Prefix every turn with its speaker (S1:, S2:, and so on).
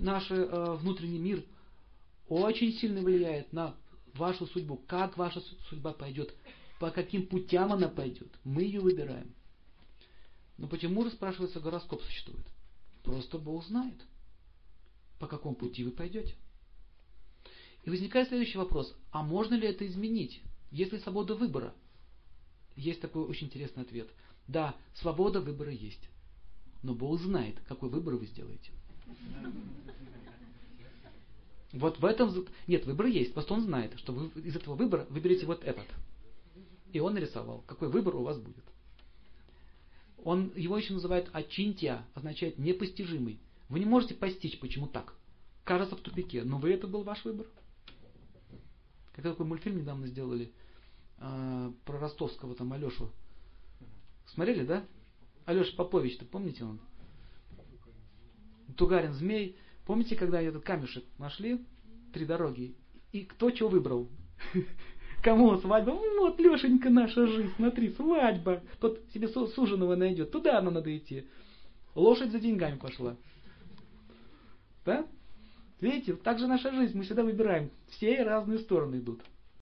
S1: Наш э, внутренний мир очень сильно влияет на вашу судьбу. Как ваша судьба пойдет, по каким путям она пойдет. Мы ее выбираем. Но почему же, спрашивается, гороскоп существует? Просто Бог знает, по какому пути вы пойдете. И возникает следующий вопрос. А можно ли это изменить? Есть ли свобода выбора? Есть такой очень интересный ответ. Да, свобода выбора есть. Но Бог знает, какой выбор вы сделаете. Вот в этом... Нет, выбор есть. Просто он знает, что вы из этого выбора выберете вот этот. И он нарисовал, какой выбор у вас будет. Он, его еще называют ачинтия, означает непостижимый. Вы не можете постичь, почему так. Кажется в тупике, но вы это был ваш выбор. Как такой мультфильм недавно сделали э, про ростовского там Алешу. Смотрели, да? Алеша Попович, ты помните он? Тугарин Змей. Помните, когда этот камешек нашли? Три дороги. И кто что выбрал? Кому свадьба? Вот, Лешенька, наша жизнь, смотри, свадьба. Тот себе суженого найдет. Туда нам надо идти. Лошадь за деньгами пошла. Да? Видите, так же наша жизнь. Мы всегда выбираем. Все разные стороны идут.